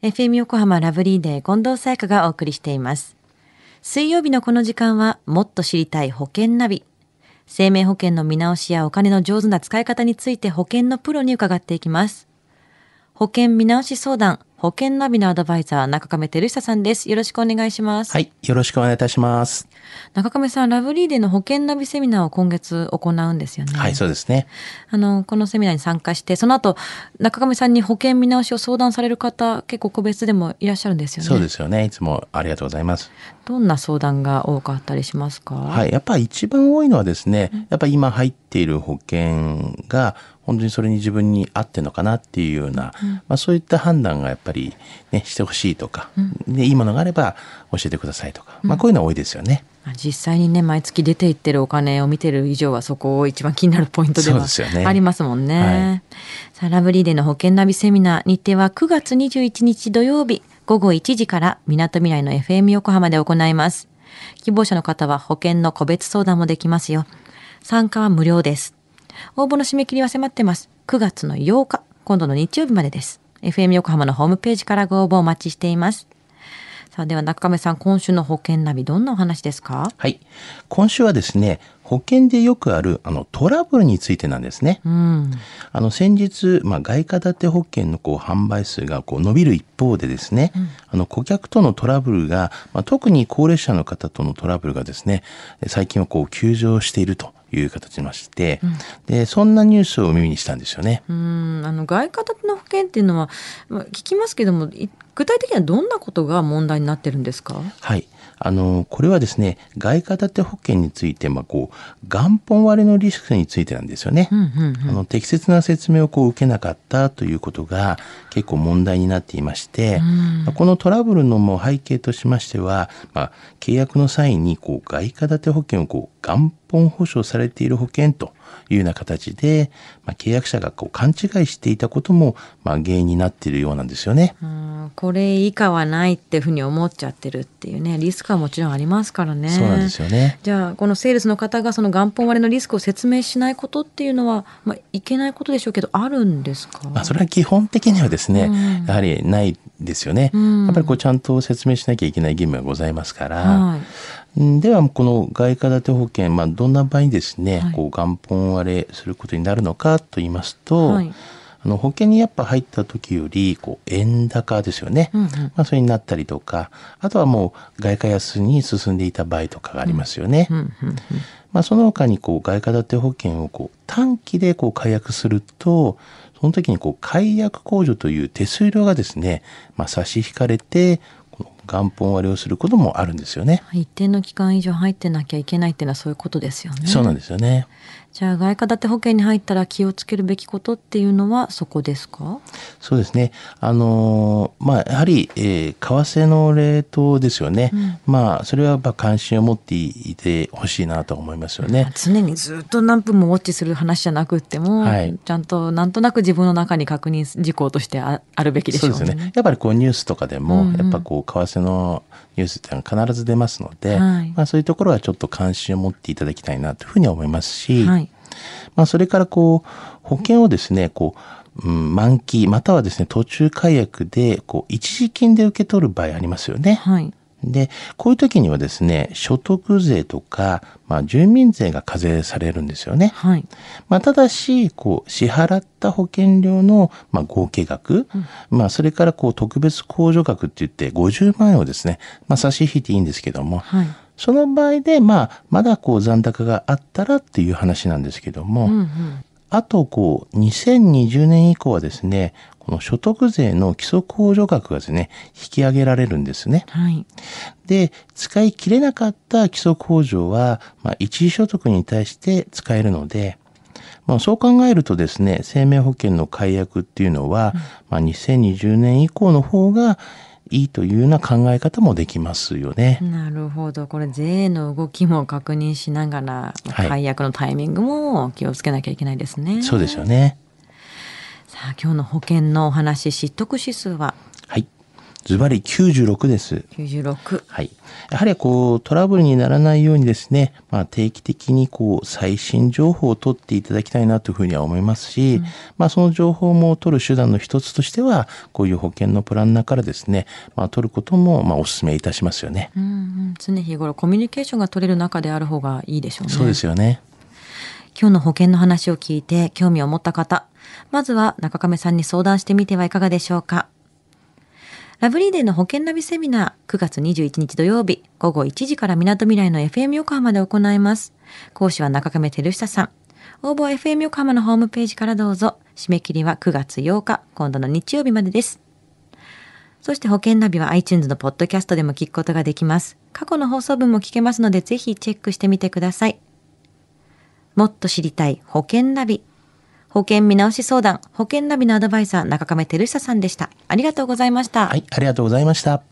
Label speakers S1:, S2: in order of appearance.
S1: FM 横浜ラブリーデー近藤沙耶香がお送りしています。水曜日のこの時間はもっと知りたい保険ナビ。生命保険の見直しやお金の上手な使い方について保険のプロに伺っていきます。保険見直し相談、保険ナビのアドバイザー、中亀照久さんです。よろしくお願いします。
S2: はい。よろしくお願いいたします。
S1: 中亀さん、ラブリーデーの保険ナビセミナーを今月行うんですよね。
S2: はい、そうですね。
S1: あの、このセミナーに参加して、その後、中亀さんに保険見直しを相談される方、結構個別でもいらっしゃるんですよね。
S2: そうですよね。いつもありがとうございます。
S1: どんな相談が多かったりしますか？
S2: はい。やっぱり一番多いのはですね、やっぱり今入っている保険が、本当にそれに自分に合ってるのかなっていうような、まあそういった判断がやっぱりね、してほしいとか、で、いいものがあれば教えてくださいとか、まあこういうのは多いですよね。
S1: 実際にね、毎月出ていってるお金を見てる以上は、そこを一番気になるポイントではありますもんね。さあ、ラブリーデーの保険ナビセミナー、日程は9月21日土曜日、午後1時から、みなとみらいの FM 横浜で行います。希望者の方は保険の個別相談もできますよ。参加は無料です。応募の締め切りは迫ってます。9月の8日、今度の日曜日までです。FM 横浜のホームページからご応募お待ちしています。さあ、では中亀さん、今週の保険ナビ、どんなお話ですか？
S2: はい。今週はですね、保険でよくあるあのトラブルについてなんですね。
S1: うん。
S2: あの先日、まあ、外貨建て保険のこう販売数がこう伸びる一方でですね、あの顧客とのトラブルが、まあ、特に高齢者の方とのトラブルがですね、最近はこう急増しているという形にまして、で、そんなニュースを耳にしたんですよね。
S1: うん、あの外貨建ての保険っていうのは、まあ、聞きますけども、い具体的にはどんなことが問題になってるんですか？
S2: はい。あの、これはですね、外貨建て保険について、まあ、こう、元本割れのリスクについてなんですよね。
S1: うんうん
S2: あの適切な説明をこう受けなかったということが結構問題になっていまして、まあこのトラブルのもう背景としましては、まあ、契約の際にこう外貨建て保険をこう元本保証されている保険というような形で、まあ、契約者がこう勘違いしていたことも、まあ、原因になっているようなんですよね。
S1: うん、これ以下はないっていうふうに思っちゃってるっていうね、リスクはもちろんありますからね。
S2: そうなんですよね。
S1: じゃあ、このセールスの方がその元本割れのリスクを説明しないことっていうのは、まあ、いけないことでしょうけど、あるんですか？
S2: まあ、それは基本的にはですね、
S1: うん
S2: やはりないですよね。
S1: うん。
S2: やっぱりこうちゃんと説明しなきゃいけない義務がございますから、
S1: はい。
S2: うん。ではこの外貨建て保険、まあ、どんな場合にですね、
S1: はい。
S2: こう元本割れすることになるのかと言いますと、
S1: はい。
S2: あの保険にやっぱ入った時よりこう円高ですよね、
S1: うんうん。
S2: まあ、それになったりとかあとはもう外貨安に進んでいた場合とかがありますよね。まあ、その他にこう外貨建て保険をこう短期でこう解約するとその時にこう解約控除という手数料がですね、まあ、差し引かれてこの元本割れをすることもあるんですよね。
S1: 一定の期間以上入ってなきゃいけないっていうのはそういうことですよね。
S2: そうなんですよね。
S1: じゃあ外貨建て保険に入ったら気をつけるべきことっていうのはそこですか？
S2: そうですね。あのーまあ、やはり、えー為替のレートですよね。まあ、それはやっぱ関心を持っていてほしいなと思いますよね。
S1: 常にずっと何分もウォッチする話じゃなくっても、
S2: はい
S1: ちゃんとなんとなく自分の中に確認事項としてああるべきでしょうね。
S2: そうですよね。やっぱりこうニュースとかでも、
S1: うんうん
S2: やっぱこう為替のニュースっていうのは必ず出ますので、
S1: はい
S2: まあそういうところはちょっと関心を持っていただきたいなというふうには思いますし、
S1: はい。
S2: まあそれからこう保険をですね、こう、うん、満期またはですね途中解約でこう一時金で受け取る場合ありますよね。
S1: はい。
S2: で、こういう時にはですね、所得税とか、まあ、住民税が課税されるんですよね。
S1: はい。
S2: まあ、ただし、こう、支払った保険料の、まあ、合計額、まあ、それから、こう、特別控除額って言って、50万円をですね、まあ、差し引いていいんですけども、
S1: はい。
S2: その場合で、まあ、まだこう、残高があったらっていう話なんですけども、
S1: うんうん。
S2: あと、こう、2020年以降はですね、この所得税の基礎控除額がですね、引き上げられるんですね。
S1: はい。
S2: で、使い切れなかった基礎控除は、まあ、一時所得に対して使えるので、まあ、そう考えるとですね、生命保険の解約っていうのは、まあ、2020年以降の方がいいというような考え方もできますよね。
S1: なるほど。これ税の動きも確認しながら、
S2: はい
S1: 解約のタイミングも気をつけなきゃいけないですね。
S2: そうですよね。
S1: さあ、今日の保険のお話、知得指数は
S2: はい。ズバリ96です。
S1: 96。
S2: はい。やはりこうトラブルにならないようにですね、まあ定期的にこう最新情報を取っていただきたいなというふうには思いますし、まあその情報も取る手段の一つとしては、こういう保険のプランナーからですね、まあ取ることもまあお勧めいたしますよね。
S1: うんうん、常日頃コミュニケーションが取れる中である方がいいでしょうね。
S2: そうですよね。
S1: 今日の保険の話を聞いて興味を持った方、まずは中亀さんに相談してみてはいかがでしょうか。ラブリーデーの保険ナビセミナー9月21日土曜日午後1時から港未来の FM 横浜で行います。講師は中亀照久さん。応募は FM 横浜のホームページからどうぞ。締め切りは9月8日、今度の日曜日までです。そして保険ナビは iTunes のポッドキャストでも聞くことができます。過去の放送分も聞けますのでぜひチェックしてみてください。もっと知りたい保険ナビ。保険見直し相談、保険ナビのアドバイザー、中亀照久さんでした。ありがとうございました。
S2: はい、ありがとうございました。